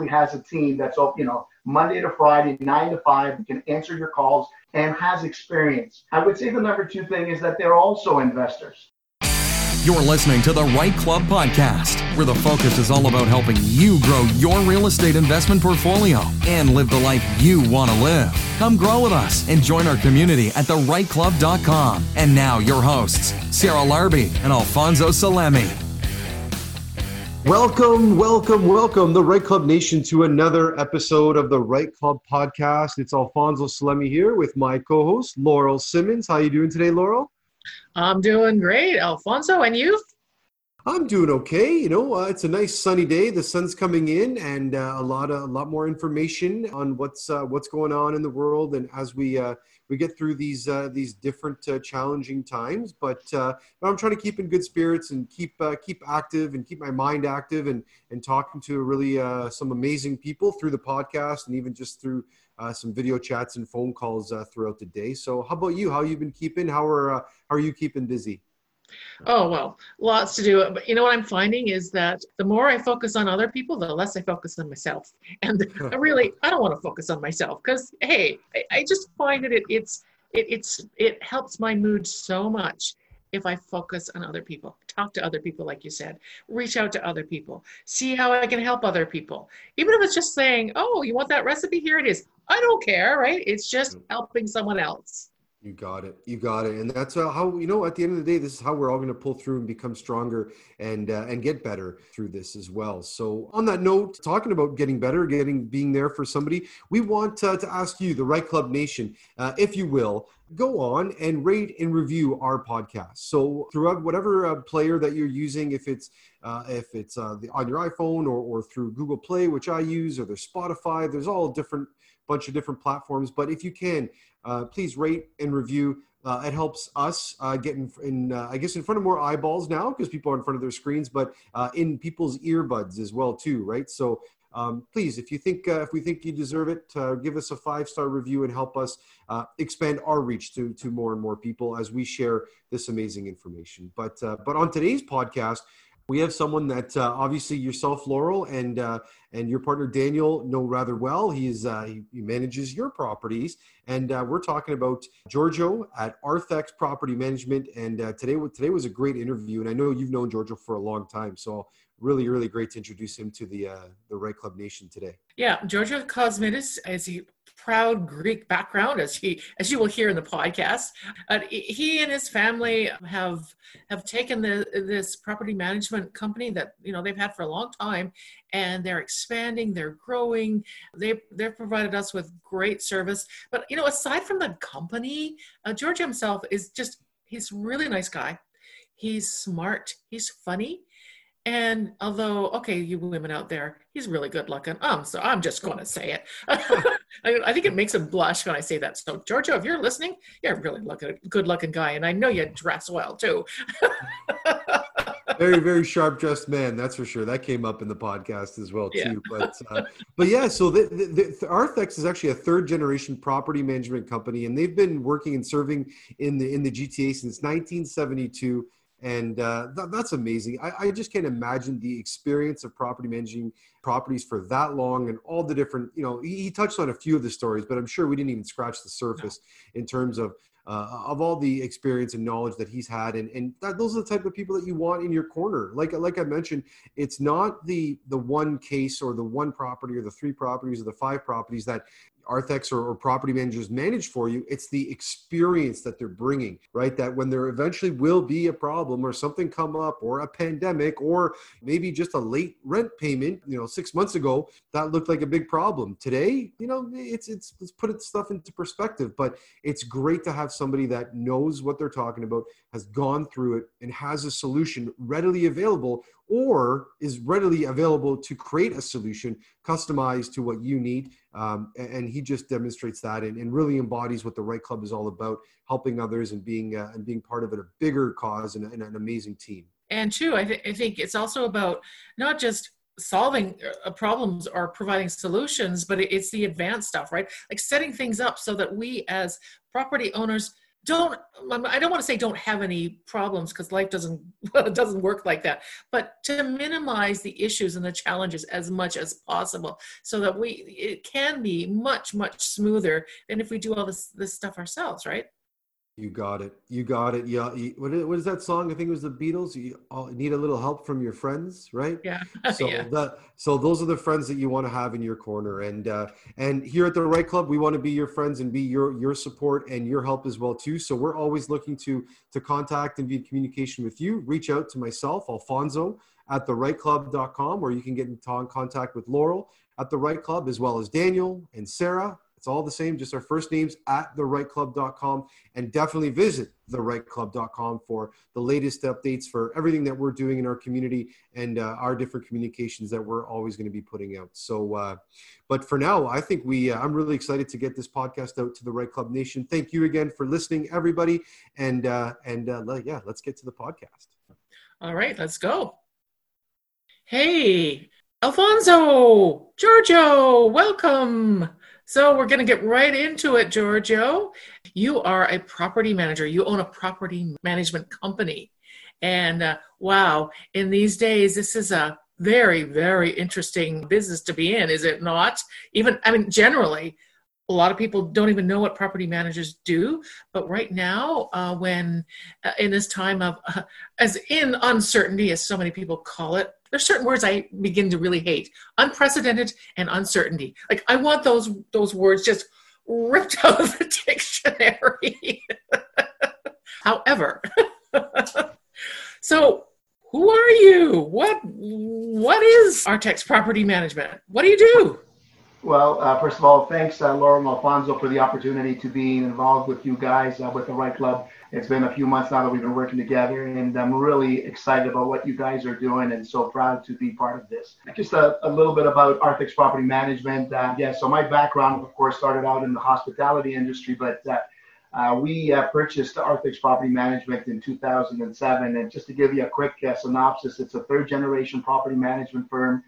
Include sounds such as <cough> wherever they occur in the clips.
basically has a team that's you know Monday to Friday, nine to five, can answer your calls and has experience. I would say the number two thing is that they're also investors. You're listening to the REITE Club podcast, where the focus is all about helping you grow your real estate investment portfolio and live the life you want to live. Come grow with us and join our community at thereiteclub.com. And now, your hosts, Sarah Larbi and Alfonso Salemi. Welcome, welcome, welcome, the REITE Club Nation, to another episode of the REITE Club podcast. It's Alfonso Salemi here with my co-host Laurel Simmons. How you doing today, Laurel? I'm doing great, Alfonso. And you? I'm doing okay. You know, uh, it's a nice sunny day. The sun's coming in, and uh, a lot of a lot more information on what's uh, what's going on in the world. And as we uh, we get through these uh, these different uh, challenging times. But, uh, but I'm trying to keep in good spirits and keep uh, keep active and keep my mind active and and talking to really uh, some amazing people through the podcast and even just through some video chats and phone calls throughout the day. So how about you? How you been keeping? How are how are you keeping busy? Oh, well, lots to do. But you know what I'm finding is that the more I focus on other people, the less I focus on myself. <laughs> And I really, I don't want to focus on myself because, hey, I, I, just find that it, it's, it, it's, it helps my mood so much if I focus on other people, talk to other people, like you said, reach out to other people, see how I can help other people. Even if it's just saying, oh, you want that recipe? Here it is. I don't care, right? It's just helping someone else. You got it. You got it. And that's how you know. At the end of the day, this is how we're all going to pull through and become stronger and uh, and get better through this as well. So, on that note, talking about getting better, getting being there for somebody, we want uh, to ask you, the REITE Club Nation, uh, if you will, go on and rate and review our podcast. So, throughout whatever uh, player that you're using, if it's uh, if it's uh, the, on your iPhone or or through Google Play, which I use, or there's Spotify, there's all different bunch of different platforms. But if you can uh, please rate and review. Uh, it helps us uh, get in, in uh, I guess, in front of more eyeballs now because people are in front of their screens, but uh, in people's earbuds as well too, right? So um, please, if you think uh, if we think you deserve it, give us a five star review and help us expand our reach to to more and more people as we share this amazing information. But but on today's podcast, we have someone that uh, obviously yourself, Laurel, and uh, and your partner Daniel know rather well. He is uh, he, he, manages your properties, and uh, we're talking about Georgio at Arthex Property Management. And uh, today today was a great interview, and I know you've known Georgio for a long time, so really really great to introduce him to the uh, the REITE Club Nation today. Yeah, Georgio Kosmidis, as a proud Greek background, as he as you will hear in the podcast. Uh, he and his family have have taken the, this property management company that you know they've had for a long time, and they're expanding, they're growing. They they've provided us with great service. But you know, aside from the company, uh, George himself is just he's really nice guy. He's smart. He's funny. And although, okay, you women out there, he's really good looking. Um, so I'm just going to say it. <laughs> I, think it makes him blush when I say that. So, Georgio, if you're listening, you're a really looking, good looking guy, and I know you dress well too. very, <laughs> very sharp dressed man. That's for sure. That came up in the podcast as well too. Yeah. But, uh, but yeah. So the, the, the Arthex is actually a third generation property management company, and they've been working and serving in the in the GTA since 1972 and uh, th- that's amazing. I-, I, just can't imagine the experience of property managing properties for that long and all the different. You know, he, he touched on a few of the stories, but I'm sure we didn't even scratch the surface no. in terms of uh, of all the experience and knowledge that he's had, and and that, those are the type of people that you want in your corner. Like like I mentioned, it's not the the one case or the one property or the three properties or the five properties that Arthex or, or, property managers manage for you. It's the experience that they're bringing, right? That when there eventually will be a problem or something come up or a pandemic or maybe just a late rent payment, you know, six months ago, that looked like a big problem. Today, you know, it's, it's, let's put stuff into perspective, but it's great to have somebody that knows what they're talking about, has gone through it and has a solution readily available or is readily available to create a solution customized to what you need. Um, and he just demonstrates that and, and, really embodies what the REITE Club is all about, helping others and being uh, and being part of it, a bigger cause and, and an amazing team. And two, I, th- I think it's also about not just solving uh, problems or providing solutions, but it's the advanced stuff, right? Like setting things up so that we as property owners don't um, i don't want to say don't have any problems because life doesn't <laughs> doesn't work like that but to minimize the issues and the challenges as much as possible so that we it can be much much smoother than if we do all this this stuff ourselves right you got it. You got it. Yeah. what, is, what is that song? I think it was the Beatles. You all need a little help from your friends, right? Yeah. <laughs> So yeah. that so those are the friends that you want to have in your corner. And uh, and here at the REITE Club, we want to be your friends and be your your support and your help as well too. So we're always looking to to contact and be in communication with you. Reach out to myself, Alfonso, at the REITEClub.com, or you can get in contact with Laurel at the REITE Club, as well as Daniel and Sarah it's all the same, just our first names at thereiteclub.com. And definitely visit thereiteclub.com for the latest updates for everything that we're doing in our community and uh, our different communications that we're always going to be putting out. So, uh, but for now, I think we, uh, I'm really excited to get this podcast out to the REITE Club Nation. Thank you again for listening, everybody. And, uh, and uh, yeah, let's get to the podcast. All right, let's go. Hey, Alfonso, Georgio, welcome. So we're going to get right into it, Georgio. You are a property manager. You own a property management company. And uh, wow, in these days, this is a very, very interesting business to be in, is it not? Even, I mean, generally, a lot of people don't even know what property managers do but right now uh, when uh, in this time of uh, as in uncertainty as so many people call it there's certain words i begin to really hate. Unprecedented and uncertainty. Like i want those those words just ripped out of the <laughs> dictionary. <laughs> However <laughs> so who are you? What what is Arthex property management? What do you do? Well, uh, first of all, thanks, uh, Laura and Alfonso, for the opportunity to be involved with you guys uh, with the REITE Club. It's been a few months now that we've been working together, and I'm really excited about what you guys are doing and so proud to be part of this. Just a, a little bit about Arthex Property Management. Uh, yeah, so my background, of course, started out in the hospitality industry, but uh, uh, we uh, purchased Arthex Property Management in 2007. And just to give you a quick uh, synopsis, it's a third generation property management firm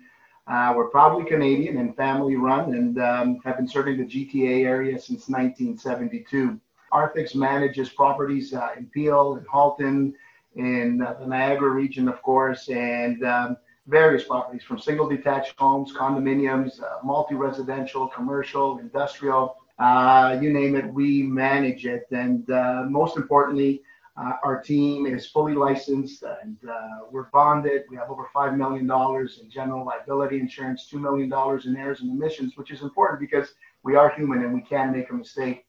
uh, we're proudly Canadian and family run and um, have been serving the GTA area since 1972. Arthex manages properties uh, in Peel, and Halton, in uh, the Niagara region, of course, and um, various properties from single detached homes, condominiums, uh, multi residential, commercial, industrial, uh, you name it, we manage it. And uh, most importantly, our team is fully licensed and we're bonded. We have over $5 million in general liability insurance, $2 million in errors and omissions, which is important because we are human and we can make a mistake.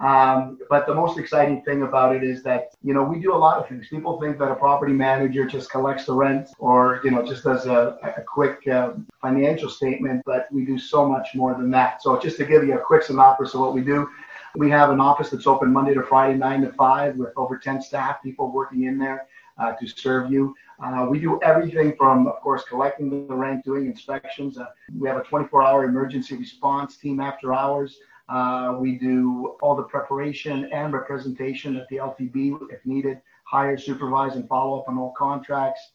Um, but the most exciting thing about it is that, you know, we do a lot of things. People think that a property manager just collects the rent or, you know, just does a, a quick uh, financial statement, but we do so much more than that. So just to give you a quick synopsis of what we do, we have an office that's open Monday to Friday, 9 to 5, with over 10 staff people working in there uh, to serve you. Uh, we do everything from, of course, collecting the rent, doing inspections. Uh, we have a 24 hour emergency response team after hours. Uh, we do all the preparation and representation at the LTB if needed, hire, supervise, and follow up on all contracts.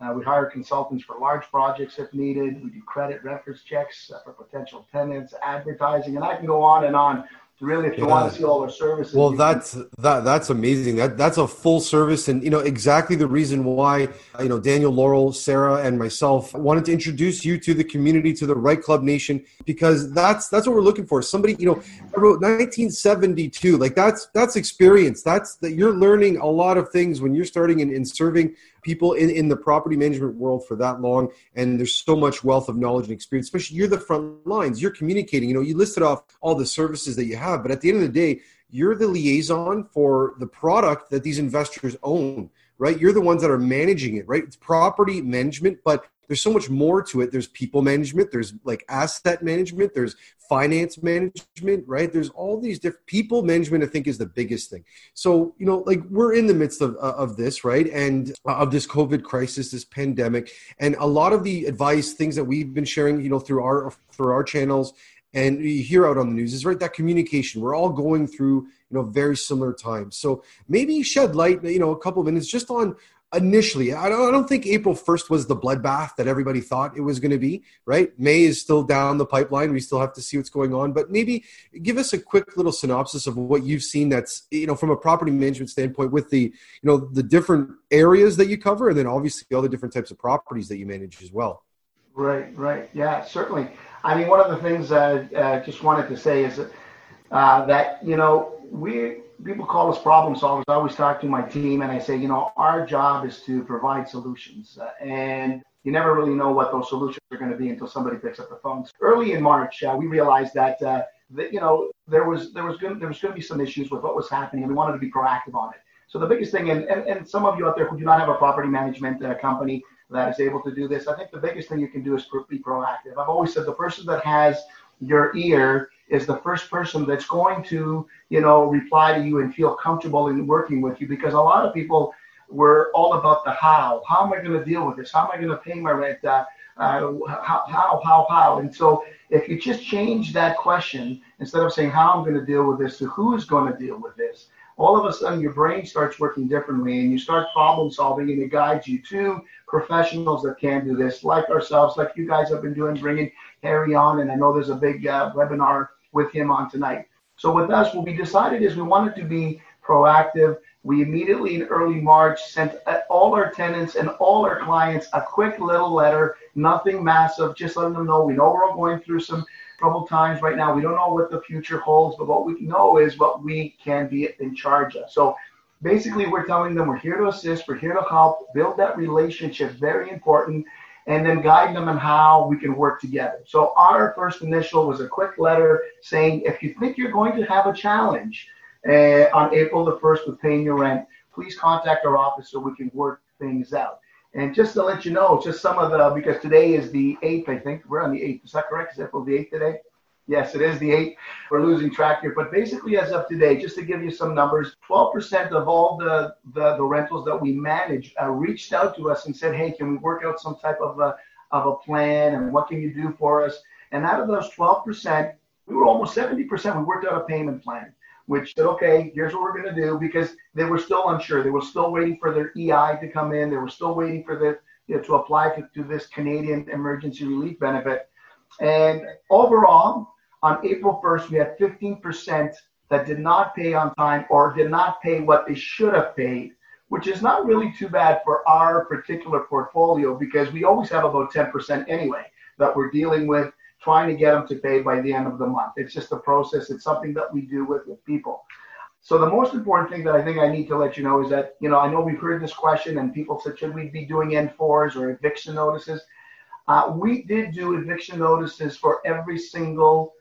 Uh, we hire consultants for large projects if needed. We do credit reference checks for potential tenants, advertising, and I can go on and on really if you yeah. want to see all our services well that's can... that that's amazing. That that's a full service and you know exactly the reason why you know daniel laurel sarah and myself wanted to introduce you to the community to the REITE Club nation because that's that's what we're looking for. Somebody you know wrote 1972 like that's that's experience. That's that you're learning a lot of things when you're starting in, in serving people in, in the property management world for that long and there's so much wealth of knowledge and experience especially you're the front lines you're communicating you know you listed off all the services that you have but at the end of the day you're the liaison for the product that these investors own right? You're the ones that are managing it right? It's property management but there's so much more to it. There's people management. There's like asset management. There's finance management right? There's all these different people management i think is the biggest thing. So you know like we're in the midst of, uh, of this right? And uh, of this covid crisis this pandemic and a lot of the advice things that we've been sharing you know through our through our channels and you hear out on the news is right that communication. We're all going through you know very similar times. So maybe shed light you know a couple of minutes just on initially. I don't, I don't think April 1st was the bloodbath that everybody thought it was going to be, right? May is still down the pipeline. We still have to see what's going on, but maybe give us a quick little synopsis of what you've seen that's, you know, from a property management standpoint with the, you know, the different areas that you cover and then obviously all the different types of properties that you manage as well. Right, right. Yeah, certainly. I mean, one of the things I uh, just wanted to say is uh, that, you know, we, people call us problem solvers. I always talk to my team and I say, you know, our job is to provide solutions. Uh, and you never really know what those solutions are going to be until somebody picks up the phone. Early in March, uh, we realized that, uh, that you know there was there was going there was going to be some issues with what was happening, and we wanted to be proactive on it. So the biggest thing, and, and, and some of you out there who do not have a property management uh, company that is able to do this, I think the biggest thing you can do is be proactive. I've always said the person that has your ear is the first person that's going to, you know, reply to you and feel comfortable in working with you because a lot of people were all about the how. How am I going to deal with this? How am I going to pay my rent? Uh, uh, how, how, how, how? And so if you just change that question, instead of saying how I'm going to deal with this to who is going to deal with this, all of a sudden your brain starts working differently and you start problem solving and it guides you to professionals that can do this, like ourselves, like you guys have been doing, bringing Harry on. And I know there's a big uh, webinar with him on tonight. So with us, what we decided is we wanted to be proactive. We immediately in early March sent uh, all our tenants and all our clients a quick little letter, nothing massive, just letting them know we know we're all going through some troubled times right now. We don't know what the future holds, but what we know is what we can be in charge of. So basically, we're telling them we're here to assist, we're here to help, build that relationship, very important and then guide them on how we can work together. So our first initial was a quick letter saying, if you think you're going to have a challenge uh, on April the 1st with paying your rent, please contact our office so we can work things out. And just to let you know, just some of the, because today is the 8th, I think. We're on the 8th. Is that correct? Is April the 8th today? Yes, it is the 8th. We're losing track here. But basically, as of today, just to give you some numbers, 12% of all the, the, the rentals that we manage uh, reached out to us and said, hey, can we work out some type of a, of a plan and what can you do for us? And out of those 12%, we were almost 70%. We worked out a payment plan, which said, okay, here's what we're going to do because they were still unsure. They were still waiting for their EI to come in. They were still waiting for the, you know, to apply to, to this Canadian emergency relief benefit. And overall, on April 1st, we had 15% that did not pay on time or did not pay what they should have paid, which is not really too bad for our particular portfolio because we always have about 10% anyway that we're dealing with trying to get them to pay by the end of the month. It's just a process. It's something that we do with, with people. So the most important thing that I think I need to let you know is that, you know, I know we've heard this question and people said, should we be doing N4s or eviction notices? Uh, we did do eviction notices for every single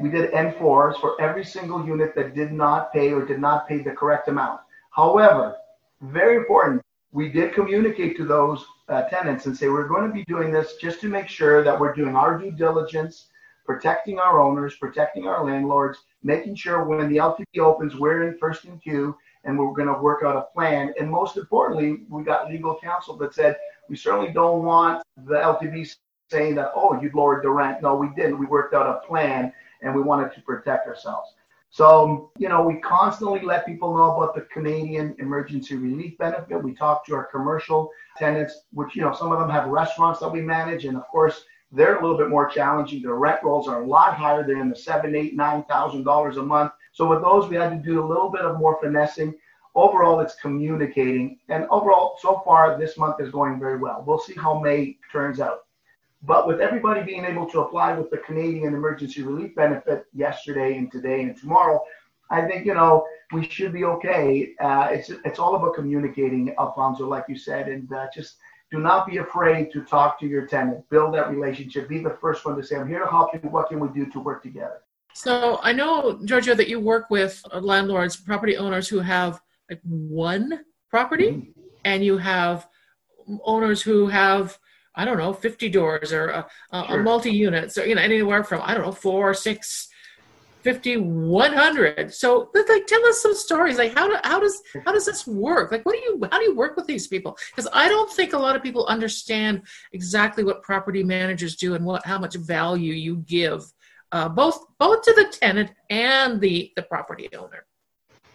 we did N4s for every single unit that did not pay or did not pay the correct amount. However, very important, we did communicate to those uh, tenants and say we're going to be doing this just to make sure that we're doing our due diligence, protecting our owners, protecting our landlords, making sure when the LTB opens, we're in first in queue and we're going to work out a plan. And most importantly, we got legal counsel that said we certainly don't want the LTB saying that, oh, you lowered the rent. No, we didn't. We worked out a plan and we wanted to protect ourselves. So, you know, we constantly let people know about the Canadian Emergency Relief Benefit. We talk to our commercial tenants, which, you know, some of them have restaurants that we manage. And of course, they're a little bit more challenging. Their rent rolls are a lot higher. They're in the seven, eight, nine thousand dollars a month. So with those, we had to do a little bit of more finessing. Overall, it's communicating. And overall, so far, this month is going very well. We'll see how May turns out. But with everybody being able to apply with the Canadian Emergency Relief Benefit yesterday and today and tomorrow, I think you know we should be okay. Uh, it's it's all about communicating, Alfonso, like you said, and uh, just do not be afraid to talk to your tenant, build that relationship, be the first one to say, "I'm here to help you. What can we do to work together?" So I know, Georgio, that you work with landlords, property owners who have like one property, mm-hmm. and you have owners who have I don't know, 50 doors or a, a, sure. a multi-unit. So, you know, anywhere from, I don't know, four, six, 50, 100. So like, tell us some stories. Like how, do, how does, how does this work? Like, what do you, how do you work with these people? Because I don't think a lot of people understand exactly what property managers do and what, how much value you give uh, both, both to the tenant and the, the property owner.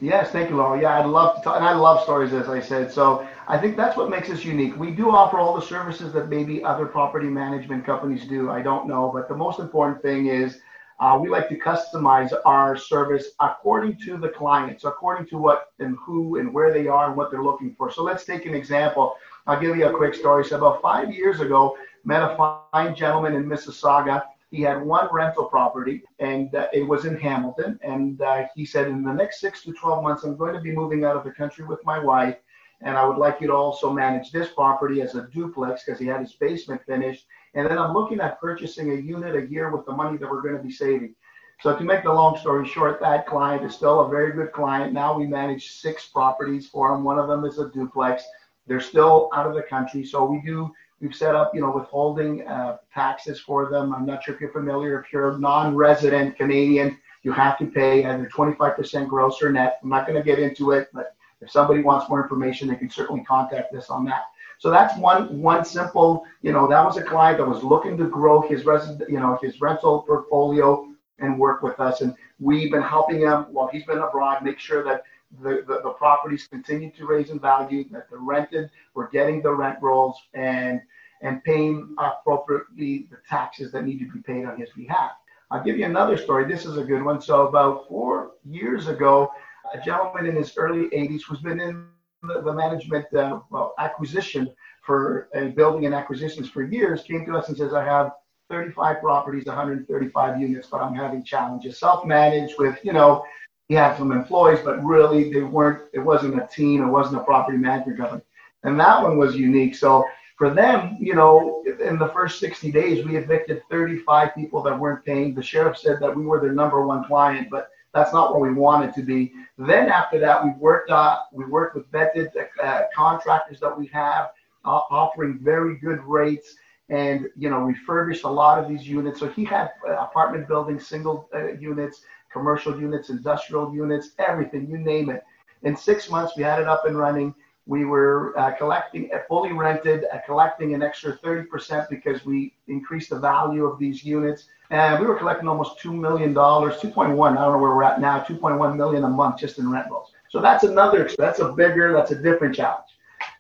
Yes, thank you, Laura. Yeah, I'd love to talk, and I love stories, as I said. So I think that's what makes us unique. We do offer all the services that maybe other property management companies do. I don't know, but the most important thing is uh, we like to customize our service according to the clients, according to what and who and where they are and what they're looking for. So let's take an example. I'll give you a quick story. So about five years ago, met a fine gentleman in Mississauga. He had one rental property, and uh, it was in Hamilton. And uh, he said, in the next six to 12 months, I'm going to be moving out of the country with my wife, and I would like you to also manage this property as a duplex because he had his basement finished and then I'm looking at purchasing a unit a year with the money that we're going to be saving. So to make the long story short, that client is still a very good client. Now we manage six properties for him. One of them is a duplex. They're still out of the country, so we do. We've set up, you know, withholding uh, taxes for them. I'm not sure if you're familiar. If you're a non-resident Canadian, you have to pay either 25% gross or net. I'm not going to get into it, but if somebody wants more information, they can certainly contact us on that. So that's one one simple, you know, that was a client that was looking to grow his resident, you know, his rental portfolio and work with us. And we've been helping him while he's been abroad, make sure that the, the, the properties continue to raise in value, that they're rented, we're getting the rent rolls and and paying appropriately the taxes that need to be paid on his behalf. I'll give you another story. This is a good one. So about four years ago, a gentleman in his early 80s who's been in the, the management uh, well, acquisition for uh, building and acquisitions for years came to us and says, I have 35 properties, 135 units, but I'm having challenges. Self-managed with, you know, he had some employees, but really they weren't, it wasn't a team, it wasn't a property management company. And that one was unique. So for them, you know, in the first 60 days, we evicted 35 people that weren't paying. The sheriff said that we were their number one client, but that's not where we wanted to be. Then after that, we worked uh, we worked with vetted uh, contractors that we have uh, offering very good rates and you know refurbished a lot of these units. So he had uh, apartment buildings, single uh, units, commercial units, industrial units, everything you name it. In six months, we had it up and running. We were uh, collecting, fully rented, collecting an extra 30% because we increased the value of these units and we were collecting almost $2 million, 2.1, I don't know where we're at now, 2.1 million a month just in rent. So that's another, that's a bigger, that's a different challenge.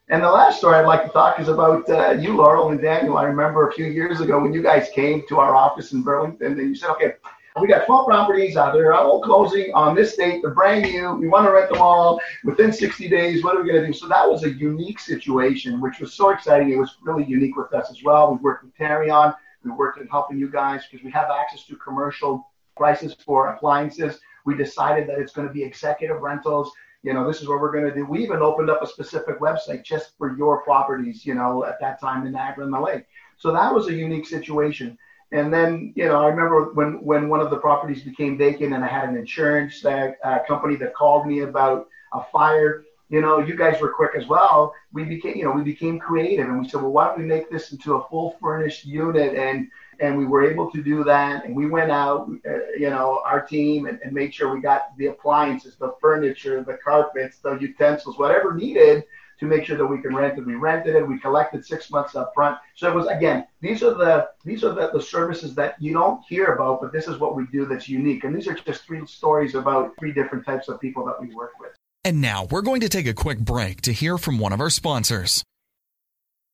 And the last story I'd like to talk is about uh, you, Laurel and Daniel. I remember a few years ago when you guys came to our office in Burlington and you said, okay, we got 12 properties out there, all closing on this date. They're brand new. We want to rent them all within 60 days. What are we going to do? So that was a unique situation, which was so exciting. It was really unique with us as well. We worked with Tarion we worked in helping you guys because we have access to commercial prices for appliances. We decided that it's going to be executive rentals. You know, this is what we're going to do. We even opened up a specific website just for your properties, you know, at that time in Niagara-on-the-Lake. So that was a unique situation. And then, you know, I remember when, when one of the properties became vacant and I had an insurance uh, company that called me about a fire you know, you guys were quick as well. We became, you know, we became creative and we said, well, why don't we make this into a full furnished unit? And and we were able to do that. And we went out, uh, you know, our team and, and made sure we got the appliances, the furniture, the carpets, the utensils, whatever needed to make sure that we can rent it. We rented it. We collected six months up front. So it was again, these are the these are the, the services that you don't hear about, but this is what we do that's unique. And these are just three stories about three different types of people that we work with. And now we're going to take a quick break to hear from one of our sponsors.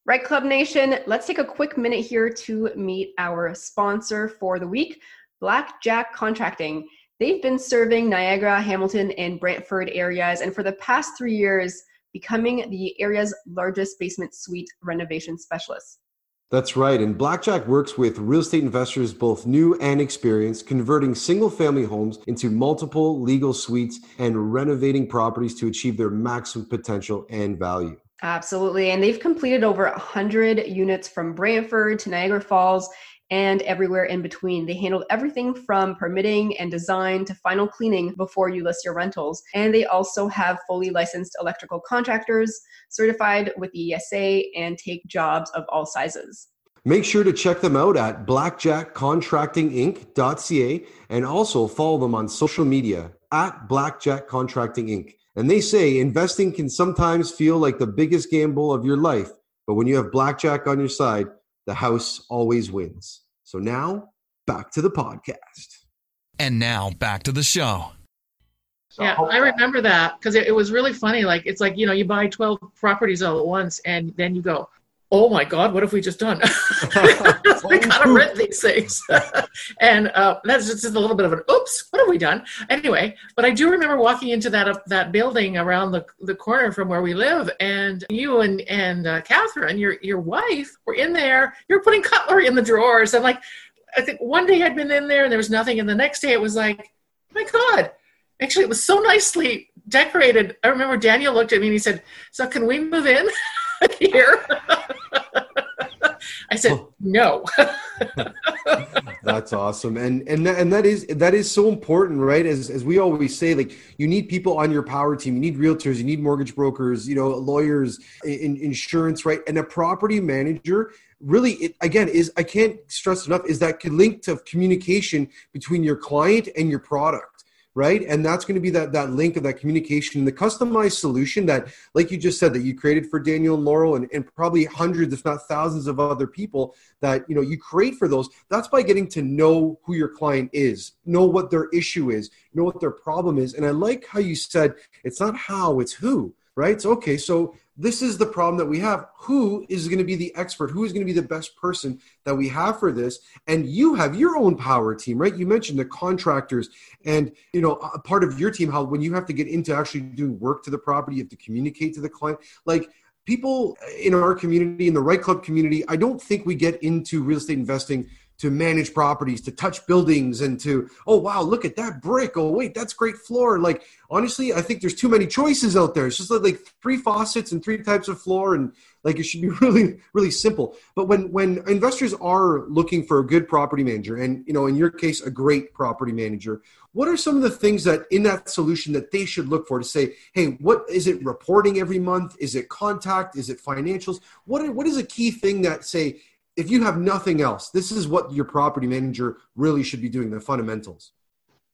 REITE Club Nation, let's take a quick minute here to meet our sponsor for the week, Blackjack Contracting. They've been serving Niagara, Hamilton, and Brantford areas, and for the past three years, becoming the area's largest basement suite renovation specialist. That's right. And Blackjack works with real estate investors, both new and experienced, converting single family homes into multiple legal suites and renovating properties to achieve their maximum potential and value. Absolutely. And they've completed over 100 units from Brantford to Niagara Falls and everywhere in between. They handled everything from permitting and design to final cleaning before you list your rentals. And they also have fully licensed electrical contractors certified with the ESA and take jobs of all sizes. Make sure to check them out at blackjackcontractinginc.ca and also follow them on social media at Blackjack Contracting Inc. And they say investing can sometimes feel like the biggest gamble of your life, but when you have Blackjack on your side, the house always wins. So now, back to the podcast. And now, back to the show. So yeah, I remember that because it, it was really funny. Like it's like you know you buy twelve properties all at once, and then you go, oh my god what have we just done? We gotta rent these things. <laughs> And uh, that's just a little bit of an oops what have we done? Anyway but i do remember walking into that uh, that building around the, the corner from where we live and you and and uh, catherine your your wife were in there. You're putting cutlery in the drawers. And like i think one day i'd been in there and there was nothing and the next day it was like my god. Actually it was so nicely decorated. I remember daniel looked at me and he said so can we move in <laughs> here <laughs> I said, no. <laughs> That's awesome. And and that, and that is that is so important, right? As as we always say, like you need people on your power team. You need realtors, you need mortgage brokers, you know, lawyers, in, insurance, right? And a property manager really it again is I can't stress enough is that link to communication between your client and your product right? And that's going to be that that link of that communication and the customized solution that like you just said that you created for daniel and laurel and, and probably hundreds if not thousands of other people that you know you create for those that's by getting to know who your client is know what their issue is know what their problem is. And i like how you said it's not how it's who right? So okay so this is the problem that we have. Who is going to be the expert? Who is going to be the best person that we have for this? And you have your own power team, right? You mentioned the contractors and, you know, a part of your team, how when you have to get into actually doing work to the property, you have to communicate to the client. Like people in our community, in the REITE Club community, I don't think we get into real estate investing to manage properties, to touch buildings, and to oh wow, look at that brick. Oh wait, that's great floor. Like honestly, I think there's too many choices out there. It's just like, like three faucets and three types of floor, and like it should be <laughs> really really simple. But when when investors are looking for a good property manager, and you know in your case a great property manager, what are some of the things that in that solution that they should look for to say, hey, what is it reporting every month? Is it contact? Is it financials? What what is a key thing that say if you have nothing else, this is what your property manager really should be doing, the fundamentals.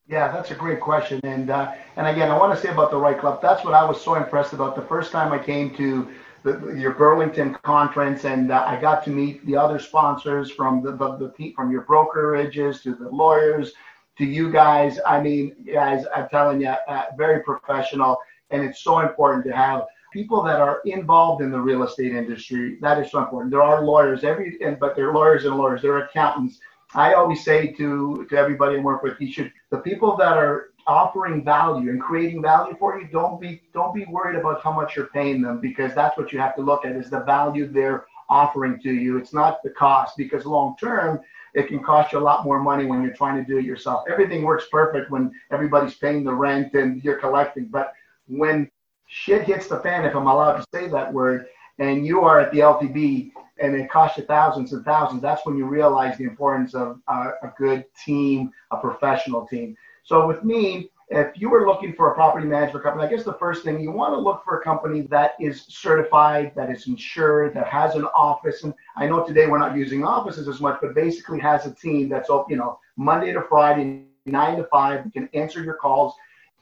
Yeah, that's a great question. And uh, and again, I want to say about the REITE Club. That's what I was so impressed about the first time I came to the, your Burlington conference, and uh, I got to meet the other sponsors from the, the, the from your brokerages to the lawyers to you guys. I mean, guys, I'm telling you, uh, very professional, and it's so important to have people that are involved in the real estate industry. That is so important. There are lawyers, every, but they're lawyers and lawyers. They're accountants. I always say to to everybody I work with, you should the people that are offering value and creating value for you. Don't be don't be worried about how much you're paying them because that's what you have to look at is the value they're offering to you. It's not the cost because long term it can cost you a lot more money when you're trying to do it yourself. Everything works perfect when everybody's paying the rent and you're collecting, but when shit hits the fan, if I'm allowed to say that word, and you are at the LTB and it costs you thousands and thousands, that's when you realize the importance of uh, a good team, a professional team. So with me, if you were looking for a property management company, I guess the first thing you want to look for a company that is certified, that is insured, that has an office. And I know today we're not using offices as much, but basically has a team that's you know Monday to Friday, nine to five, can answer your calls,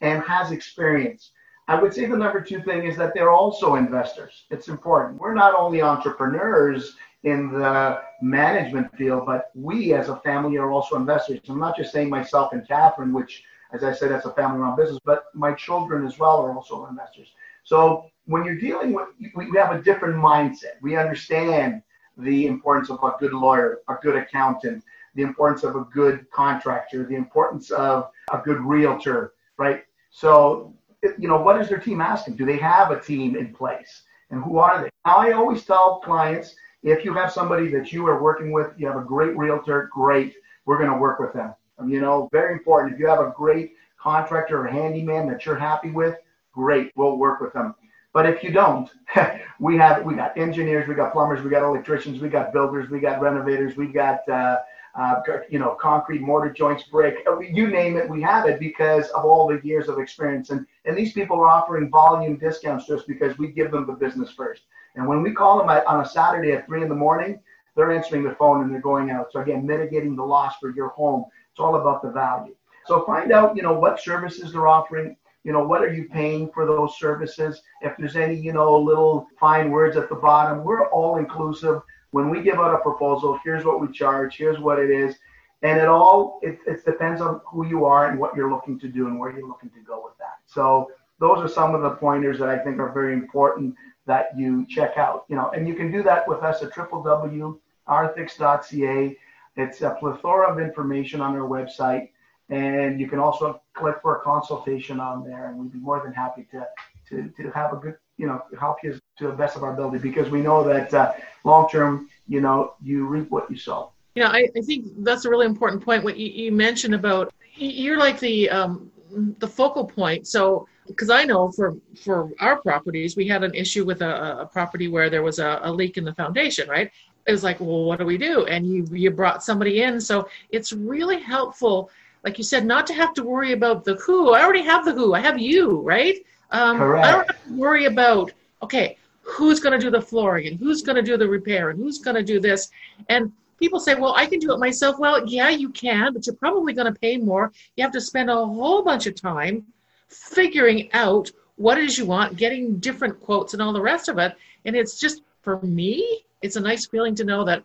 and has experience. I would say the number two thing is that they're also investors. It's important. We're not only entrepreneurs in the management field, but we as a family are also investors. I'm not just saying myself and Catherine, which, as I said, that's a family run business, but my children as well are also investors. So when you're dealing with, we have a different mindset. We understand the importance of a good lawyer, a good accountant, the importance of a good contractor, the importance of a good realtor, right? So you know, what is their team asking? Do they have a team in place? And who are they? Now, I always tell clients if you have somebody that you are working with, you have a great realtor, great, we're going to work with them. Um, you know, very important. If you have a great contractor or handyman that you're happy with, great, we'll work with them. But if you don't, <laughs> we have we got engineers, we got plumbers, we got electricians, we got builders, we got renovators, we got uh, uh, you know, concrete, mortar joints, brick, uh, you name it, we have it because of all the years of experience. And, and these people are offering volume discounts just because we give them the business first. And when we call them on a Saturday at three in the morning, they're answering the phone and they're going out. So again, mitigating the loss for your home. It's all about the value. So find out, you know, what services they're offering. You know, what are you paying for those services? If there's any, you know, little fine words at the bottom, we're all inclusive when we give out a proposal, here's what we charge, here's what it is. And it all it, it depends on who you are and what you're looking to do and where you're looking to go with that. So those are some of the pointers that I think are very important that you check out. You know, and you can do that with us at www.arthex.ca. It's a plethora of information on our website, and you can also click for a consultation on there, and we'd be more than happy to to, to have a good, you know, help you to the best of our ability because we know that uh, long term, you know, you reap what you sow. Yeah, I, I think that's a really important point. What you, you mentioned about you're like the um, the focal point. So because I know for for our properties, we had an issue with a, a property where there was a, a, leak in the foundation, right? It was like, well, what do we do? And you you brought somebody in, so it's really helpful, like you said, not to have to worry about the who. I already have the who. I have you, right? Um, Correct. I don't have to worry about okay, who's going to do the flooring and who's going to do the repair and who's going to do this, and people say, well, I can do it myself. Well, yeah, you can, but you're probably going to pay more. You have to spend a whole bunch of time figuring out what it is you want, getting different quotes and all the rest of it. And it's just, for me, it's a nice feeling to know that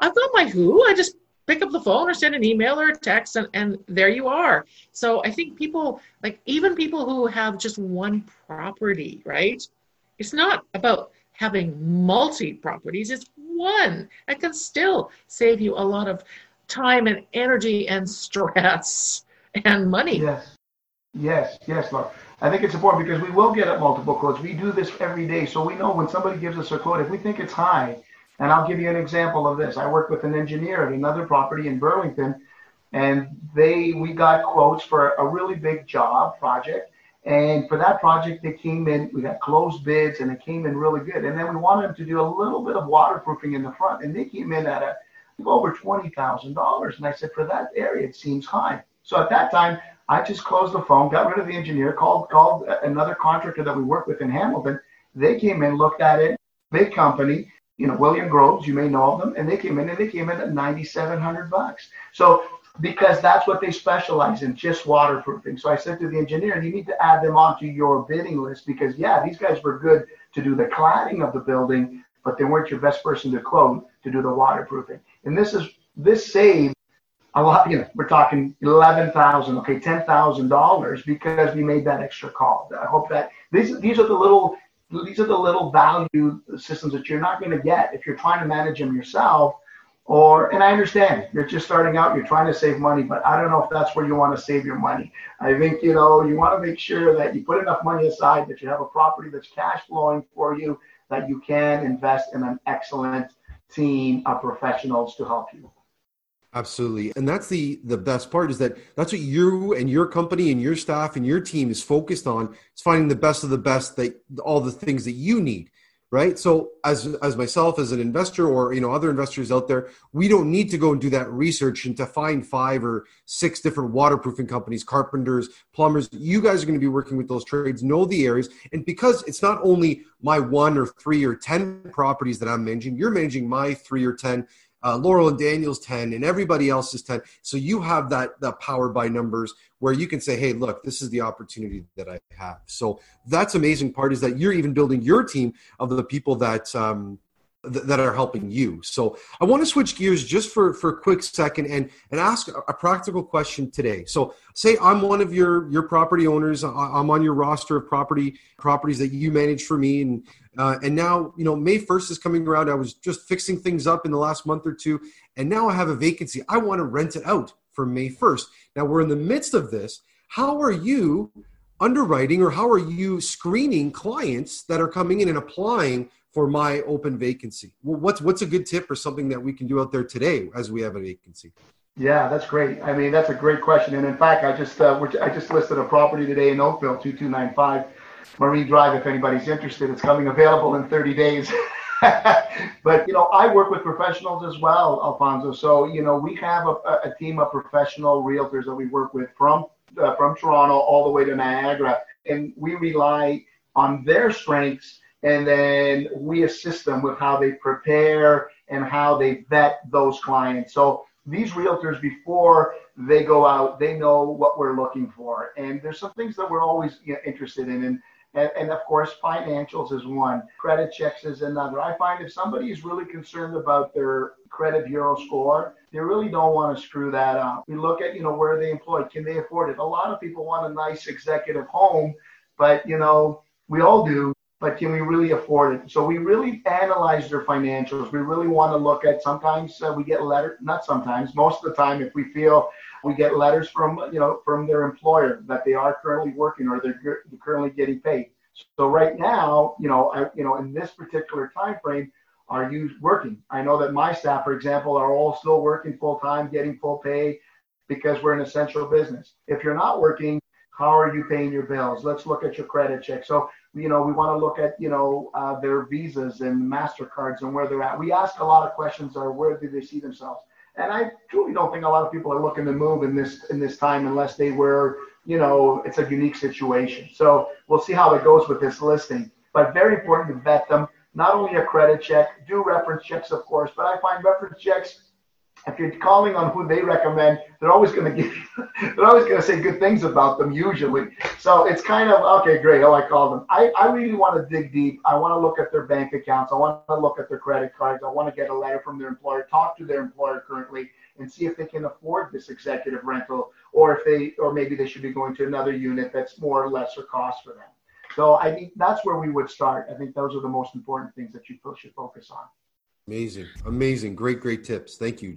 I've got my who. I just pick up the phone or send an email or a text and, and there you are. So I think people, like even people who have just one property, right? It's not about having multi properties, it's one. That can still save you a lot of time and energy and stress and money. Yes. Yes, yes, Laura. I think it's important because we will get at multiple quotes. We do this every day. So we know when somebody gives us a quote, if we think it's high, and I'll give you an example of this. I worked with an engineer at another property in Burlington, and they we got quotes for a really big job project. And for that project, they came in, we got closed bids and it came in really good. And then we wanted them to do a little bit of waterproofing in the front. And they came in at a, over $20,000. And I said, for that area, it seems high. So at that time, I just closed the phone, got rid of the engineer, called called another contractor that we work with in Hamilton. They came in, looked at it, big company, you know, William Groves, you may know of them, and they came in and they came in at 9,700 bucks. So because that's what they specialize in, just waterproofing. So I said to the engineer, you need to add them onto your bidding list because yeah, these guys were good to do the cladding of the building, but they weren't your best person to quote to do the waterproofing. And this is this saved a lot. You know, we're talking eleven thousand, okay, ten thousand dollars because we made that extra call. I hope that these these are the little these are the little value systems that you're not going to get if you're trying to manage them yourself or and i understand you're just starting out you're trying to save money but i don't know if that's where you want to save your money. I think you know you want to make sure that you put enough money aside that you have a property that's cash flowing for you that you can invest in an excellent team of professionals to help you absolutely. And that's the the best part is that that's what you and your company and your staff and your team is focused on is finding the best of the best that all the things that you need right? So as as myself as an investor or you know other investors out there we don't need to go and do that research and to find five or six different waterproofing companies carpenters plumbers. You guys are going to be working with those trades know the areas. And because it's not only my one or three or ten properties that i'm managing you're managing my three or ten uh, Laurel and Daniel's 10 and everybody else is 10. So you have that, that power by numbers where you can say, hey, look, this is the opportunity that I have. So that's amazing part is that you're even building your team of the people that, um, that are helping you. So I want to switch gears just for, for a quick second and, and ask a practical question today. So say I'm one of your, your property owners. I'm on your roster of property properties that you manage for me. And, uh, and now, you know, May 1st is coming around. I was just fixing things up in the last month or two. And now I have a vacancy. I want to rent it out for May 1st. Now we're in the midst of this. How are you underwriting or how are you screening clients that are coming in and applying for my open vacancy? Well, what's what's a good tip or something that we can do out there today as we have a vacancy? Yeah, that's great. I mean, that's a great question. And in fact, I just uh, I just listed a property today in Oakville, two two nine five Marine Drive. If anybody's interested, it's coming available in thirty days. <laughs> but you know, I work with professionals as well, Alfonso. So you know, we have a, a team of professional realtors that we work with from uh, from Toronto all the way to Niagara, and we rely on their strengths and then we assist them with how they prepare and how they vet those clients. So these realtors, before they go out, they know what we're looking for, and there's some things that we're always you know, interested in. And And, and, of course, financials is one, credit checks is another. I find if somebody is really concerned about their credit bureau score, they really don't want to screw that up. We look at, you know, where they employed, can they afford it? A lot of people want a nice executive home, but, you know, we all do, but can we really afford it? So we really analyze their financials. We really want to look at, sometimes uh, we get letter, not sometimes, most of the time, if we feel we get letters from you know from their employer that they are currently working or they're currently getting paid. So right now, you know, I, you know, in this particular time frame, are you working? I know that my staff, for example, are all still working full time, getting full pay because we're an essential business. If you're not working, how are you paying your bills? Let's look at your credit check. So, you know, we want to look at, you know, uh, their visas and MasterCards and where they're at. We ask a lot of questions or where do they see themselves? And I truly don't think a lot of people are looking to move in this in this time unless they were, you know, it's a unique situation. So we'll see how it goes with this listing. But very important to vet them. Not only a credit check, do reference checks, of course, but I find reference checks if you're calling on who they recommend, they're always going to give <laughs> they're always going to say good things about them usually. So it's kind of okay, great. Oh, I called them. I, I really want to dig deep. I want to look at their bank accounts. I want to look at their credit cards. I want to get a letter from their employer, talk to their employer currently, and see if they can afford this executive rental, or if they, or maybe they should be going to another unit that's more or lesser cost for them. So I think that's where we would start. I think those are the most important things that you should focus on. Amazing, amazing, great, great tips. Thank you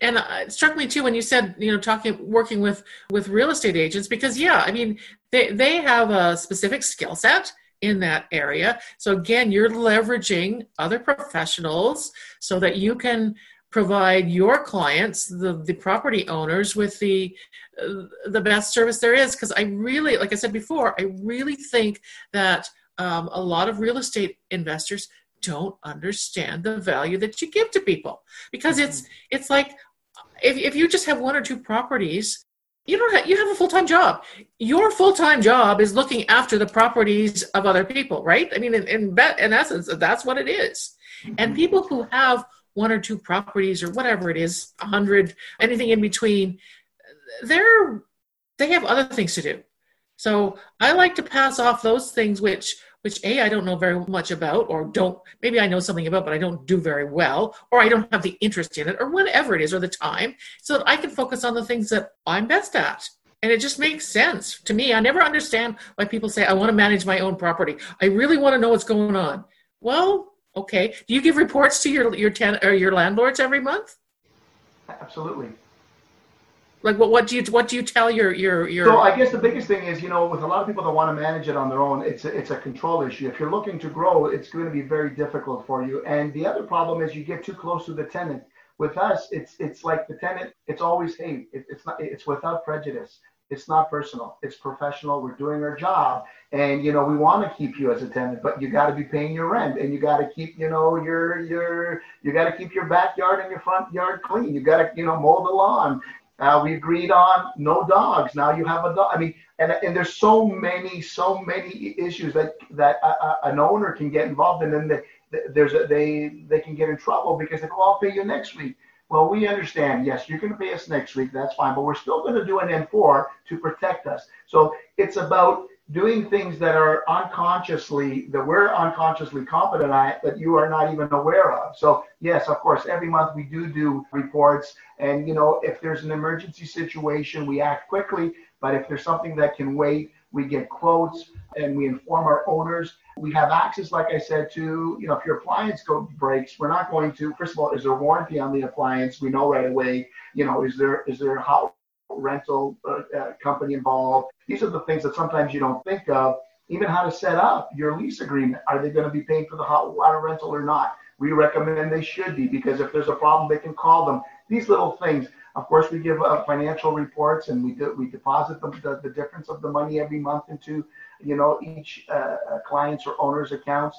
and it struck me too when you said you know talking working with with real estate agents because yeah i mean they they have a specific skill set in that area. So again you're leveraging other professionals so that you can provide your clients the the property owners with the uh, the best service there is. Because i really like i said before i really think that um, a lot of real estate investors don't understand the value that you give to people. Because it's it's like if, if you just have one or two properties you don't have, you have a full-time job your full-time job is looking after the properties of other people right i mean in, in, in essence that's what it is. Mm-hmm. and people who have one or two properties or whatever it is a hundred anything in between they're they have other things to do so i like to pass off those things which which A, I don't know very much about, or don't, maybe I know something about, but I don't do very well, or I don't have the interest in it, or whatever it is, or the time, so that I can focus on the things that I'm best at. And it just makes sense to me. I never understand why people say, I want to manage my own property. I really want to know what's going on. Well, okay. Do you give reports to your, your, ten, or your landlords every month? Absolutely like what, what do you what do you tell your your your so i guess the biggest thing is you know with a lot of people that want to manage it on their own it's a, it's a control issue. If you're looking to grow it's going to be very difficult for you. And the other problem is you get too close to the tenant. With us it's it's like the tenant it's always hey it, it's not it's without prejudice. It's not personal. It's professional. We're doing our job. And you know we want to keep you as a tenant but you got to be paying your rent and you got to keep you know your your you got to keep your backyard and your front yard clean. You got to you know mow the lawn we agreed on no dogs. Now you have a dog. I mean, and, and there's so many, so many issues that that a, a, an owner can get involved in, and they, there's a, they they can get in trouble because they go, "I'll pay you next week." Well, we understand. Yes, you're going to pay us next week. That's fine, but we're still going to do an N4 to protect us. So it's about doing things that are unconsciously that we're unconsciously competent at that you are not even aware of. So yes of course every month we do do reports. And you know if there's an emergency situation we act quickly. But if there's something that can wait we get quotes and we inform our owners. We have access like i said to you know if your appliance go breaks we're not going to first of all is there warranty on the appliance? We know right away you know is there is there a hot rental uh, uh, company involved. These are the things that sometimes you don't think of. Even how to set up your lease agreement. Are they going to be paying for the hot water rental or not? We recommend they should be because if there's a problem, they can call them. These little things. Of course, we give uh, financial reports and we do, we deposit the, the, the, difference of the money every month into you know each uh, uh client's or owner's accounts.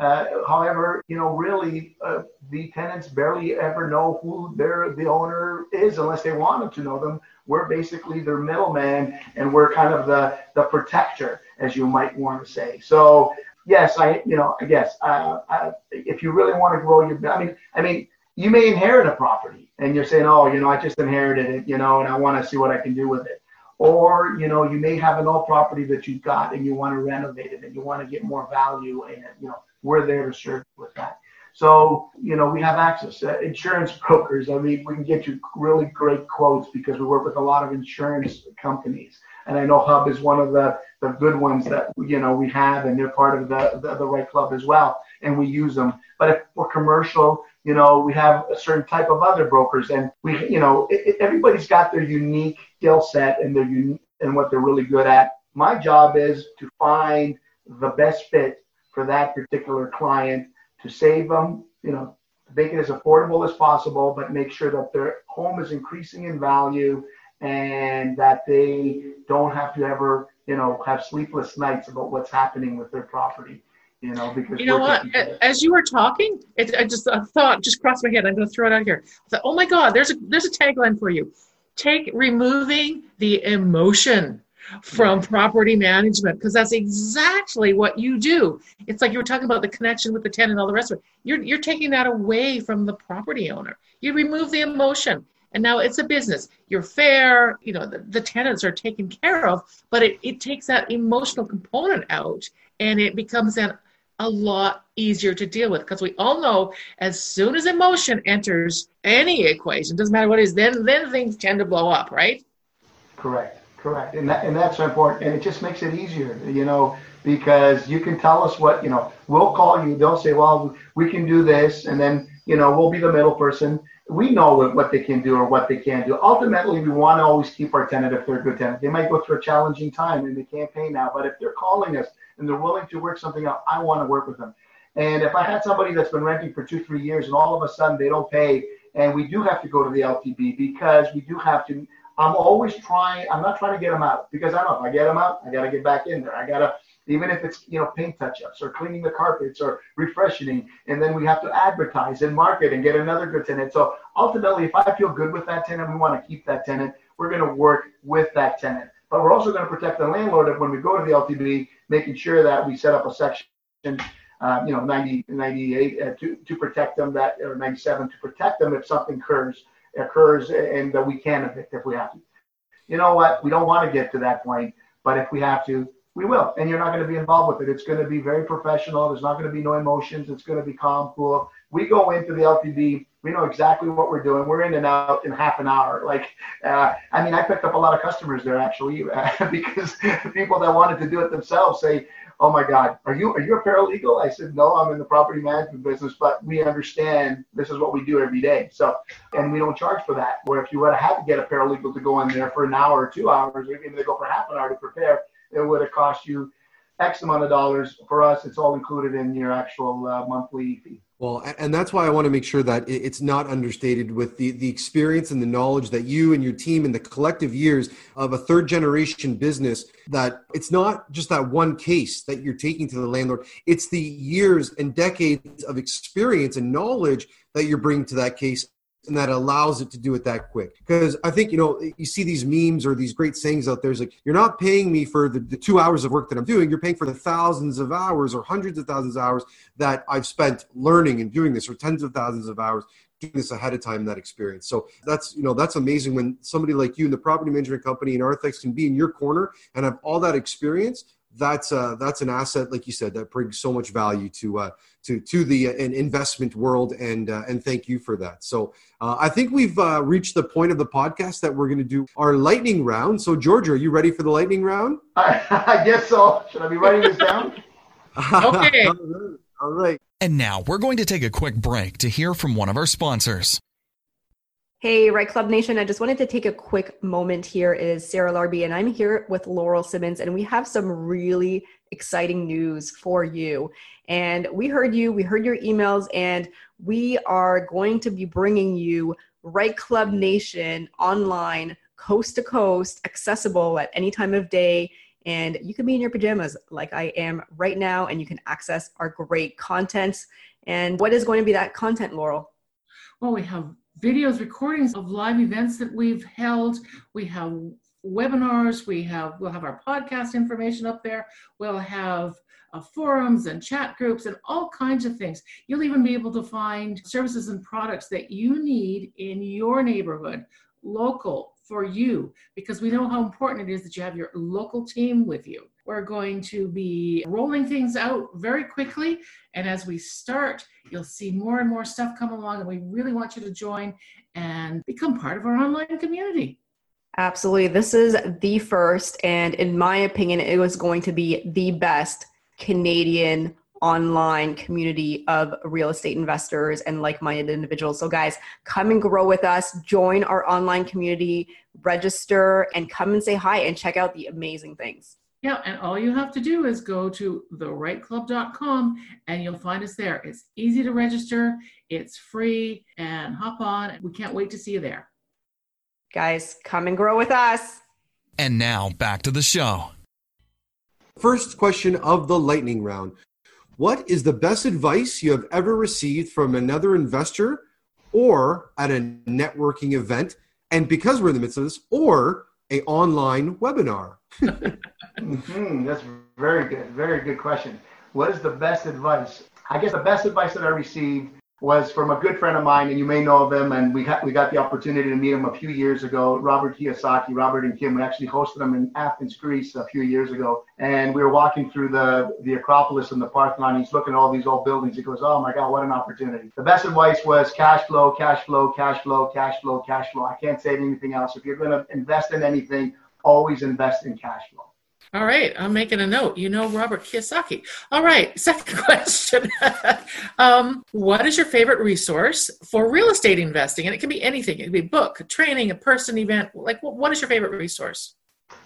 Uh, however, you know, really, uh, the tenants barely ever know who their the owner is unless they wanted to know them. We're basically their middleman, and we're kind of the the protector, as you might want to say. So, yes, I, you know, I guess uh, I, if you really want to grow your, I mean, I mean, you may inherit a property, and you're saying, oh, you know, I just inherited it, you know, and I want to see what I can do with it or you know you may have an old property that you've got and you want to renovate it and you want to get more value in it you know we're there to serve with that. So you know we have access. Uh, insurance brokers i mean we can get you really great quotes because we work with a lot of insurance companies. And i know hub is one of the the good ones that you know we have and they're part of the the, the REITE Club as well. And we use them. But if we're commercial you know we have a certain type of other brokers and we you know it, it, everybody's got their unique skill set and their and what they're really good at. My job is to find the best fit for that particular client to save them, you know, make it as affordable as possible, but make sure that their home is increasing in value and that they don't have to ever, you know, have sleepless nights about what's happening with their property. You know, because you know what? As you were talking, it, I just a thought just crossed my head. I'm going to throw it out here. I thought, oh my God, there's a there's a tagline for you take removing the emotion from property management because that's exactly what you do. It's like you were talking about the connection with the tenant and all the rest of it. You're, you're taking that away from the property owner. You remove the emotion and now it's a business. You're fair, you know, the, the tenants are taken care of, but it, it takes that emotional component out and it becomes an a lot easier to deal with because we all know as soon as emotion enters any equation, doesn't matter what it is, then then things tend to blow up, right? Correct, correct, and that and that's important, and it just makes it easier, you know, because you can tell us what you know. We'll call you. They'll say, well, we can do this, and then you know we'll be the middle person. We know what, what they can do or what they can't do. Ultimately, we want to always keep our tenant if they're a good tenant. They might go through a challenging time in the campaign now, but if they're calling us and they're willing to work something out, I want to work with them. And if I had somebody that's been renting for two, three years and all of a sudden they don't pay, and we do have to go to the LTB because we do have to. I'm always trying. I'm not trying to get them out because I know if I get them out, I got to get back in there. I got to, even if it's you know paint touch-ups or cleaning the carpets or refreshing, and then we have to advertise and market and get another good tenant. So ultimately, if I feel good with that tenant, we want to keep that tenant. We're going to work with that tenant, but we're also going to protect the landlord when we go to the LTB making sure that we set up a section, uh, you know, 90, 98 uh, to, to protect them that, or 97 to protect them if something occurs, occurs and that we can evict if we have to. You know what? We don't want to get to that point, but if we have to, we will. And you're not going to be involved with it. It's going to be very professional. There's not going to be no emotions. It's going to be calm, cool. We go into the LTB we know exactly what we're doing. We're in and out in half an hour. Like, uh, I mean, I picked up a lot of customers there actually uh, <laughs> because people that wanted to do it themselves say, "Oh my God, are you are you a paralegal?" I said, "No, I'm in the property management business, but we understand this is what we do every day." So, and we don't charge for that. Where if you would have had to get a paralegal to go in there for an hour or two hours, or even they go for half an hour to prepare, it would have cost you X amount of dollars. For us, it's all included in your actual uh, monthly fee. Well, and that's why I want to make sure that it's not understated with the, the experience and the knowledge that you and your team and the collective years of a third generation business, that it's not just that one case that you're taking to the landlord. It's the years and decades of experience and knowledge that you're bringing to that case and that allows it to do it that quick. Because I think, you know, you see these memes or these great sayings out there. It's like, you're not paying me for the, the two hours of work that I'm doing. You're paying for the thousands of hours or hundreds of thousands of hours that I've spent learning and doing this or tens of thousands of hours doing this ahead of time, that experience. So that's, you know, that's amazing when somebody like you in the property management company and Arthex can be in your corner and have all that experience that's uh, that's an asset, like you said, that brings so much value to uh, to to the uh, investment world, and uh, and thank you for that. So uh, I think we've uh, reached the point of the podcast that we're going to do our lightning round. So Georgio, are you ready for the lightning round? I, <laughs> I guess so. Should I be writing this down? <laughs> okay. All right. All right. And now we're going to take a quick break to hear from one of our sponsors. Hey, REITE Club Nation, I just wanted to take a quick moment here. It is Sarah Larbi, and I'm here with Laurel Simmons, and we have some really exciting news for you. And we heard you, we heard your emails, and we are going to be bringing you REITE Club Nation online, coast to coast, accessible at any time of day. And you can be in your pajamas like I am right now, and you can access our great content. And what is going to be that content, Laurel? Well, we have videos, recordings of live events that we've held. We have webinars. We have we'll have our podcast information up there. We'll have uh, forums and chat groups and all kinds of things. You'll even be able to find services and products that you need in your neighborhood, local, for you because we know how important it is that you have your local team with you. We're going to be rolling things out very quickly. And as we start, you'll see more and more stuff come along. And we really want you to join and become part of our online community. Absolutely. This is the first, and in my opinion, it was going to be the best Canadian online community of real estate investors and like-minded individuals. So guys, come and grow with us, join our online community, register and come and say hi and check out the amazing things. Yeah, and all you have to do is go to thereiteclub.com and you'll find us there. It's easy to register, it's free, and hop on. We can't wait to see you there. Guys, come and grow with us. And now back to the show. First question of the lightning round What is the best advice you have ever received from another investor or at a networking event? And because we're in the midst of this, or a online webinar? mm-hmm. That's very good. Very good question. What is the best advice? I guess the best advice that I received was from a good friend of mine, and you may know of him. And we got we got the opportunity to meet him a few years ago. Robert Kiyosaki, Robert and Kim. We actually hosted him in Athens, Greece, a few years ago. And we were walking through the the Acropolis and the Parthenon. He's looking at all these old buildings. He goes, "Oh my God, what an opportunity!" The best advice was cash flow, cash flow, cash flow, cash flow, cash flow. I can't say anything else. If you're going to invest in anything, always invest in cash flow. All right, I'm making a note. You know Robert Kiyosaki. All right, <laughs> second question. <laughs> um, what is your favorite resource for real estate investing? And it can be anything. It could be a book, a training, a person, event. Like, what is your favorite resource?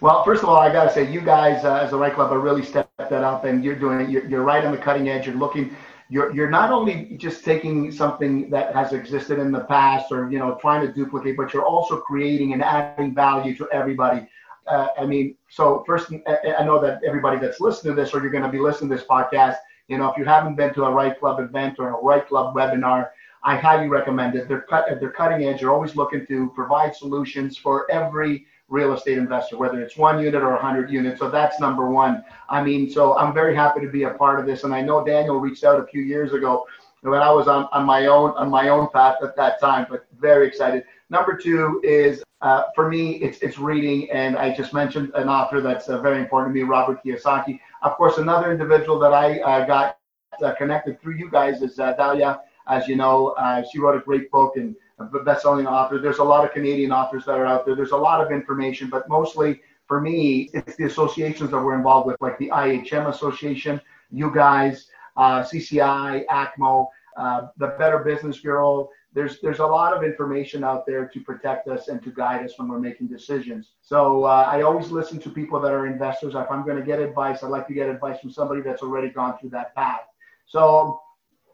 Well, first of all, I got to say, you guys uh, as the REITE Club are really stepped that up, and you're doing. You're, you're right on the cutting edge. You're looking. You're you're not only just taking something that has existed in the past, or you know, trying to duplicate, but you're also creating and adding value to everybody uh, I mean, so first, I know that everybody that's listening to this, or you're going to be listening to this podcast, you know, if you haven't been to a REITE Club event or a REITE Club webinar, I highly recommend it. They're cut, they're cutting edge. They're always looking to provide solutions for every real estate investor, whether it's one unit or 100 units. So that's number one. I mean, so I'm very happy to be a part of this. And I know Daniel reached out a few years ago when I was on, on my own on my own path at that time, but very excited. Number two is uh, for me, it's it's reading, and I just mentioned an author that's uh, very important to me, Robert Kiyosaki. Of course, another individual that I uh, got uh, connected through you guys is uh, Dalia. As you know, uh, she wrote a great book and a best-selling author. There's a lot of Canadian authors that are out there. There's a lot of information, but mostly for me, it's the associations that we're involved with, like the IHM Association, you guys, CCI, ACMO, the Better Business Bureau there's there's a lot of information out there to protect us and to guide us when we're making decisions. So uh, I always listen to people that are investors. If I'm going to get advice, I'd like to get advice from somebody that's already gone through that path. So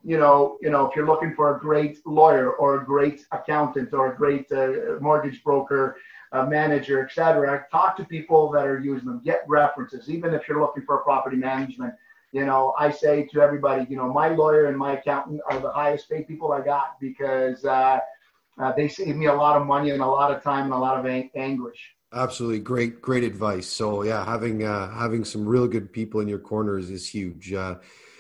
you know, you know, if you're looking for a great lawyer or a great accountant or a great uh, mortgage broker, uh, manager, etc., talk to people that are using them. Get references, even if you're looking for a property management you know, I say to everybody, you know, my lawyer and my accountant are the highest paid people I got because uh, uh, they save me a lot of money and a lot of time and a lot of ang- anguish. Absolutely, great, great advice. So yeah, having uh, having some real good people in your corners is huge. Uh,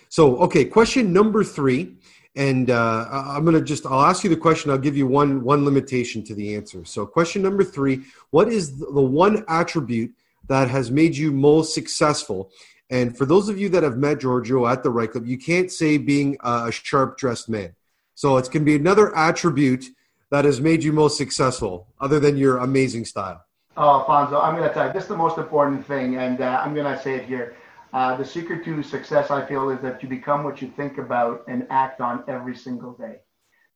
so okay, question number three, and uh, I'm gonna just I'll ask you the question. I'll give you one one limitation to the answer. So question number three: What is the one attribute that has made you most successful? And for those of you that have met Georgio at the REITE Club, you can't say being a sharp dressed man. So it's going to be another attribute that has made you most successful, other than your amazing style. Oh, Alfonso, I'm going to tell you, this is the most important thing, and uh, I'm going to say it here. Uh, the secret to success, I feel, is that you become what you think about and act on every single day.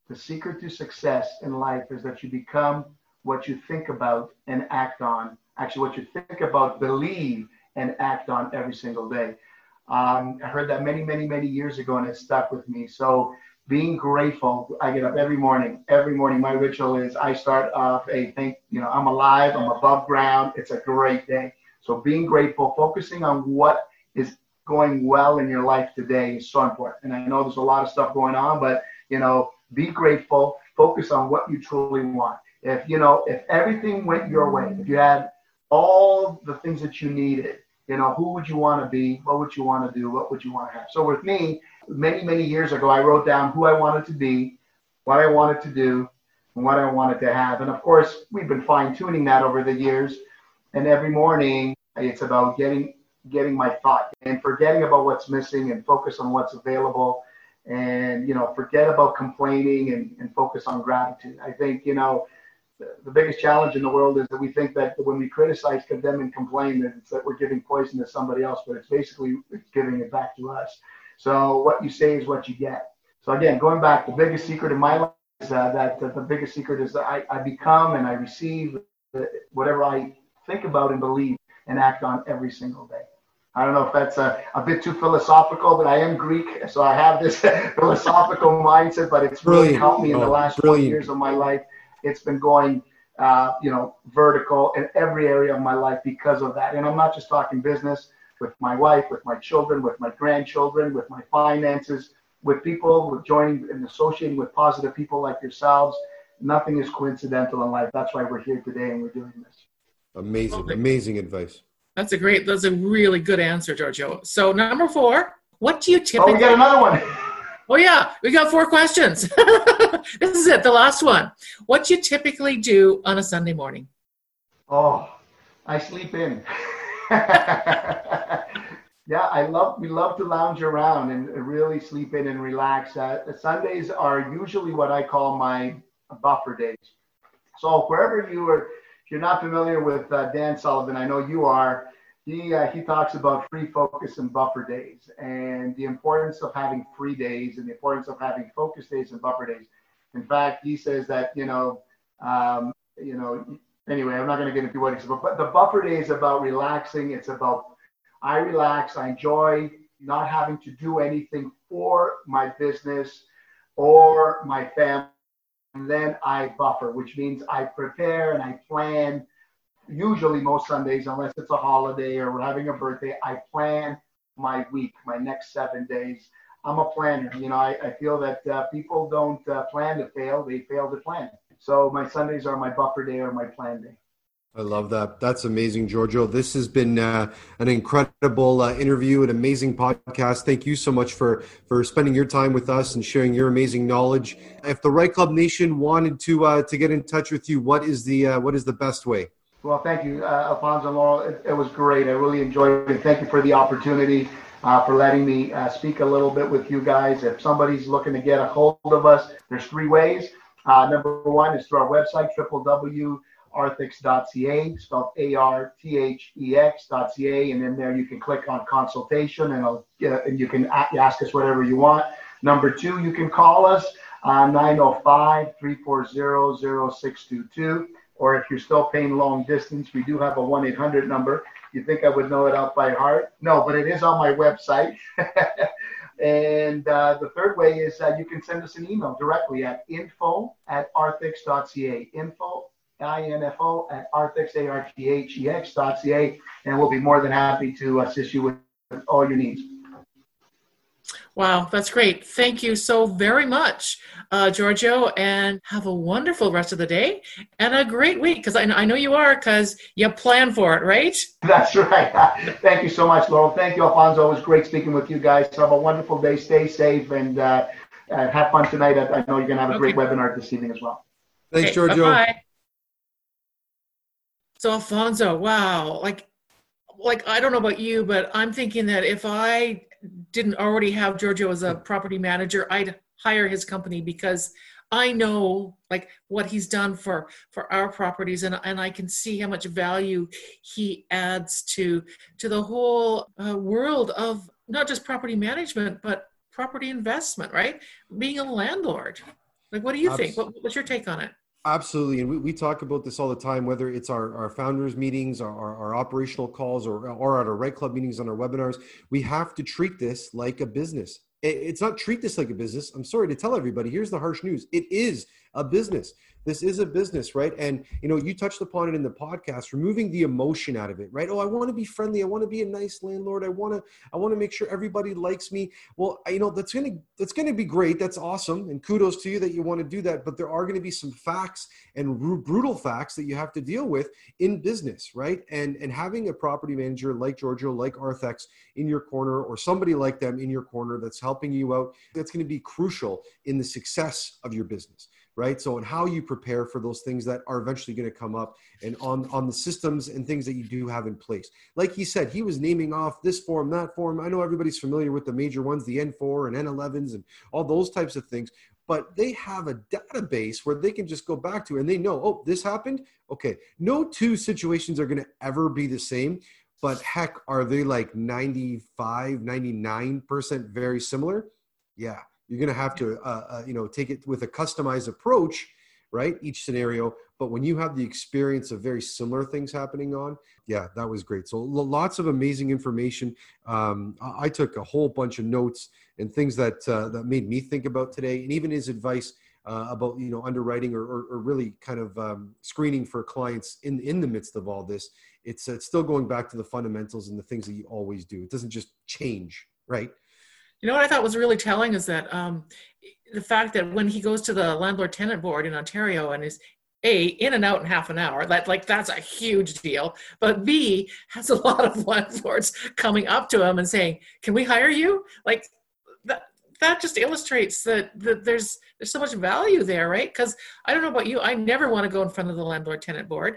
The secret to success in life is that you become what you think about and act on. Actually, what you think about, believe, and act on every single day. Um, I heard that many, many, many years ago, and it stuck with me. So being grateful, I get up every morning. Every morning, my ritual is I start off a think, you know, I'm alive, I'm above ground. It's a great day. So being grateful, focusing on what is going well in your life today is so important. And I know there's a lot of stuff going on, but you know, be grateful, focus on what you truly want. If you know, if everything went your way, if you had all the things that you needed, you know, who would you want to be? What would you want to do? What would you want to have? So with me, many, many years ago, I wrote down who I wanted to be, what I wanted to do, and what I wanted to have. And of course, we've been fine tuning that over the years. And every morning, it's about getting getting my thought and forgetting about what's missing and focus on what's available and you know forget about complaining and, and focus on gratitude i think you know the, biggest challenge in the world is that we think that when we criticize condemn and complain that it's that we're giving poison to somebody else but it's basically it's giving it back to us so what you say is what you get so again going back the biggest secret in my life is uh, that, that the biggest secret is that I, I become and i receive whatever i think about and believe and act on every single day I don't know if that's a, a bit too philosophical, but I am Greek, so I have this <laughs> philosophical mindset. But it's really brilliant. helped me in the oh, last brilliant. 20 years of my life. It's been going, uh, you know, vertical in every area of my life because of that. And I'm not just talking business with my wife, with my children, with my grandchildren, with my finances, with people, with joining and associating with positive people like yourselves. Nothing is coincidental in life. That's why we're here today and we're doing this. Amazing, amazing advice. That's a great, that's a really good answer, Georgio. So number four, what do you typically? Oh, we got another one. <laughs> Oh yeah, we got four questions. <laughs> this is it, the last one. What you typically do on a Sunday morning? Oh, I sleep in. <laughs> yeah, I love. We love to lounge around and really sleep in and relax. Uh, Sundays are usually what I call my buffer days. So wherever you are if you're not familiar with uh, Dan Sullivan, I know you are. He uh, he talks about free focus and buffer days, and the importance of having free days, and the importance of having focus days and buffer days. In fact, he says that you know, um, you know. Anyway, I'm not going to get into what he says, but the buffer day is about relaxing. It's about I relax. I enjoy not having to do anything for my business or my family and then I buffer, which means I prepare and I plan. Usually, most Sundays, unless it's a holiday or we're having a birthday, I plan my week, my next seven days. I'm a planner. You know, I, I feel that uh, people don't uh, plan to fail; they fail to plan. So my Sundays are my buffer day or my plan day. I love that. That's amazing, Georgio. This has been uh, an incredible uh, interview, an amazing podcast. Thank you so much for for spending your time with us and sharing your amazing knowledge. If the REITE Club Nation wanted to uh, to get in touch with you, what is the uh, what is the best way? Well, thank you, uh, Alfonso and Laurel. It, it, was great. I really enjoyed it. Thank you for the opportunity. Uh, for letting me speak a little bit with you guys. If somebody's looking to get a hold of us, there's three ways. number one is through our website, www arthex.ca, spelled A-R-T-H-E-X.ca, and in there you can click on consultation and, uh, and you can ask us whatever you want. Number two, you can call us 905-340-0622, or if you're still paying long distance, we do have a 1-800 number. You think I would know it out by heart? No, but it is on my website. <laughs> and uh, the third way is uh, you can send us an email directly at info at arthex.ca. Info info at arthex, A-R-T-H-E-X dot and we'll be more than happy to assist you with all your needs. Wow, that's great. Thank you so very much, uh, Georgio, and have a wonderful rest of the day and a great week because I, I, know you are because you plan for it, right? <laughs> That's right. <laughs> Thank you so much, Laurel. Thank you, Alfonso. It was great speaking with you guys. Have a wonderful day. Stay safe and uh, uh, have fun tonight. I know you're going to have a okay. great webinar this evening as well. Thanks, okay, Georgio. Bye-bye. So Alfonso, wow, like like I don't know about you, but I'm thinking that if I didn't already have Georgio as a property manager, I'd hire his company because I know like what he's done for for our properties and and I can see how much value he adds to to the whole uh, world of not just property management but property investment, right? Being a landlord. Like what do you Absolutely. think? What, what's your take on it? Absolutely. And we, we talk about this all the time, whether it's our, our founders meetings, our, our, our, operational calls, or, or at our REITE Club meetings on our webinars. We have to treat this like a business. It's not treat this like a business. I'm sorry to tell everybody. Here's the harsh news. It is a business this is a business right? And you know you touched upon it in the podcast removing the emotion out of it right? Oh i want to be friendly. I want to be a nice landlord. I want to i want to make sure everybody likes me. Well you know that's to that's to be great. That's awesome. And kudos to you that you want to do that. But there are to be some facts and brutal facts that you have to deal with in business right? And and having a property manager like Georgio like arthex in your corner or somebody like them in your corner that's helping you out that's going to be crucial in the success of your business right? So and how you prepare for those things that are eventually going to come up and on on the systems and things that you do have in place. Like he said he was naming off this form that form. I know everybody's familiar with the major ones the n4 and n11s and all those types of things but they have a database where they can just go back to and they know oh this happened? Okay no two situations are going to ever be the same but heck are they like 95 99% very similar? Yeah you're going to have to, uh, uh, you know, take it with a customized approach, right? Each scenario. But when you have the experience of very similar things happening on, yeah, that was great. So lots of amazing information. Um, I took a whole bunch of notes and things that uh, that made me think about today, and even his advice. Uh, about you know underwriting or, or, or really kind of um, screening for clients in in the midst of all this it's, it's still going back to the fundamentals and the things that you always do it doesn't just change right you know what I thought was really telling is that um, the fact that when he goes to the landlord tenant board in Ontario and is a in and out in half an hour that like that's a huge deal but b has a <laughs> lot of landlords coming up to him and saying can we hire you? Like that that just illustrates that, that there's there's so much value there right? Because i don't know about you i never want to go in front of the landlord tenant board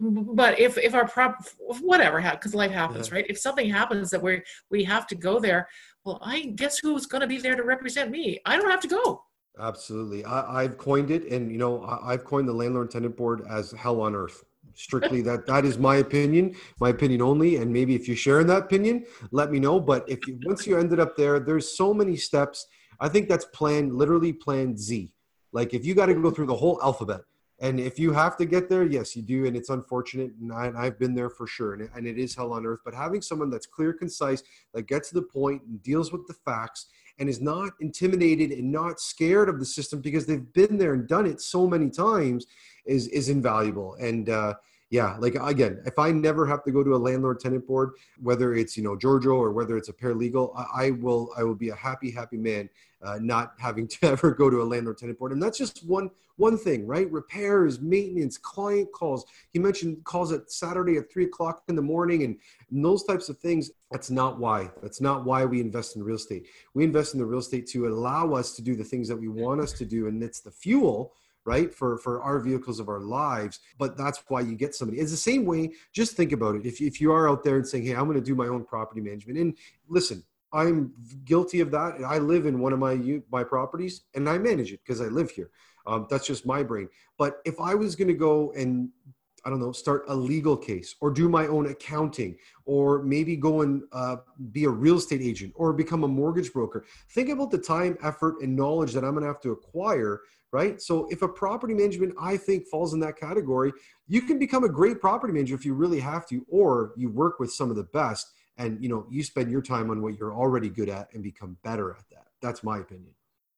but if if our prop whatever because life happens yeah. right? If something happens that we we have to go there well, I guess who's going to be there to represent me? I don't have to go. Absolutely. I, have coined it, and you know, I, have coined the landlord tenant board as hell on earth. Strictly, that that is my opinion, my opinion only. And maybe if you share in that opinion, let me know. But if you, once you ended up there, there's so many steps. I think that's plan, literally plan Z. Like if you got to go through the whole alphabet, and if you have to get there, yes, you do. And it's unfortunate. And, I, have been there for sure. And it, and it is hell on earth. But having someone that's clear, concise, that gets to the point and deals with the facts and is not intimidated and not scared of the system because they've been there and done it so many times is, is invaluable. And, uh, yeah, like again, if I never have to go to a landlord tenant board, whether it's you know Georgio or whether it's a paralegal, I, I will I will be a happy happy man, uh, not having to <laughs> ever go to a landlord tenant board. And that's just one one thing, right? Repairs, maintenance, client calls. He mentioned calls at Saturday at three o'clock in the morning, and, and those types of things. That's not why. That's not why we invest in real estate. We invest in the real estate to allow us to do the things that we want us to do, and it's the fuel right for for our vehicles of our lives but that's why you get somebody it's the same way just think about it if, if you are out there and saying hey i'm going to do my own property management and listen i'm guilty of that i live in one of my my properties and i manage it because i live here um, that's just my brain but if i was going to go and I don't know, start a legal case or do my own accounting or maybe go and uh, be a real estate agent or become a mortgage broker. Think about the time, effort, and knowledge that I'm going to have to acquire right? So if a property management I think falls in that category, you can become a great property manager if you really have to, or you work with some of the best and you know you spend your time on what you're already good at and become better at that. That's my opinion.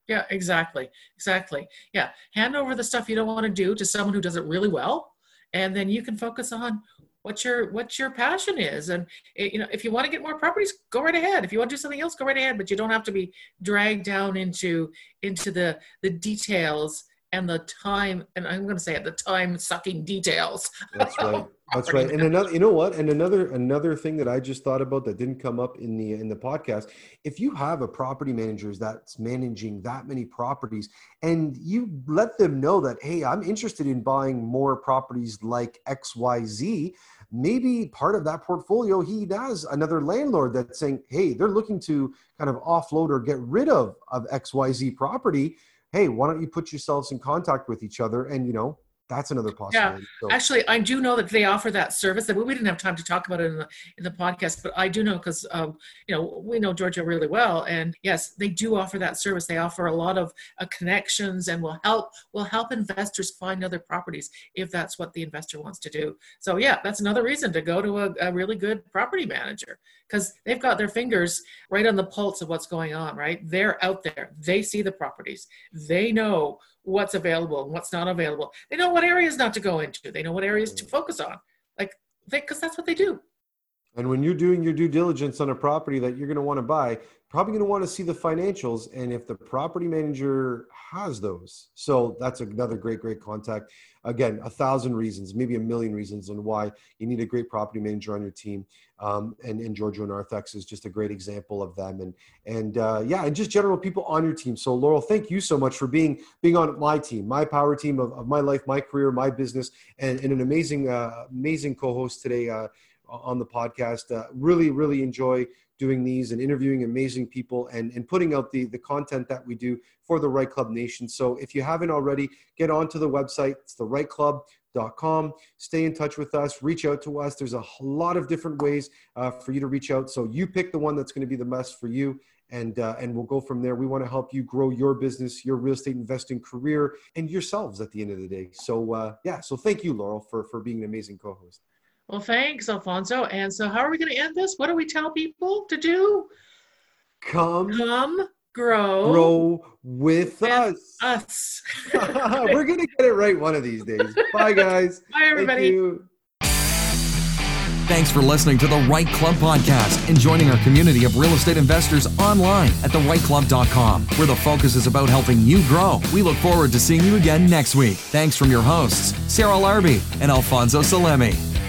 Yeah, exactly. Exactly. Yeah. Hand over the stuff you don't want to do to someone who does it really well. And then you can focus on what your what your passion is and it, you know if you want to get more properties go right ahead if you want to do something else go right ahead but you don't have to be dragged down into into the the details and the time and i'm going to say at the time sucking details. That's right. <laughs> That's right. and another you know what? And another another thing that i just thought about that didn't come up in the in the podcast if you have a property manager that's managing that many properties and you let them know that hey i'm interested in buying more properties like xyz maybe part of that portfolio he has another landlord that's saying hey they're looking to kind of offload or get rid of of xyz property hey, why don't you put yourselves in contact with each other and, you know, that's another possibility. Yeah, so. actually, I do know that they offer that service. That we didn't have time to talk about it in the in the podcast, but I do know because um, you know we know Georgio really well, and yes, they do offer that service. They offer a lot of uh, connections and will help will help investors find other properties if that's what the investor wants to do. So yeah, that's another reason to go to a, a really good property manager because they've got their fingers right on the pulse of what's going on. Right, they're out there. They see the properties. They know what's available and what's not available. They know what areas not to go into. They know what areas to mm. focus on. Like, because that's what they do. And when you're doing your due diligence on a property that you're going to want to buy, probably going to want to see the financials and if the property manager has those. So that's another great, great contact. Again, a thousand reasons, maybe a million reasons on why you need a great property manager on your team. Um, and, and Georgio Narthex is just a great example of them. And, and uh, yeah, and just general people on your team. So Laurel, thank you so much for being, being on my team, my power team of, of my life, my career, my business, and, and an amazing, uh, amazing co-host today uh, on the podcast. Uh, really, really enjoy doing these and interviewing amazing people and, and putting out the, the content that we do for the REITE Club Nation. So if you haven't already, get onto the website. It's the REITEClub.com. Stay in touch with us. Reach out to us. There's a lot of different ways uh, for you to reach out. So you pick the one that's going to be the best for you. And, uh, and we'll go from there. We want to help you grow your business, your real estate investing career, and yourselves at the end of the day. So, uh, yeah, so thank you, Laurel, for, for being an amazing co host. Well, thanks, Alfonso. And so, how are we going to end this? What do we tell people to do? Come, come, grow, grow with, with us. Us. <laughs> We're going to get it right one of these days. Bye, guys. <laughs> Bye, everybody. Thanks for listening to the REITE Club podcast and joining our community of real estate investors online at thereiteclub.com, where the focus is about helping you grow. We look forward to seeing you again next week. Thanks from your hosts, Sarah Larbi and Alfonso Salemi.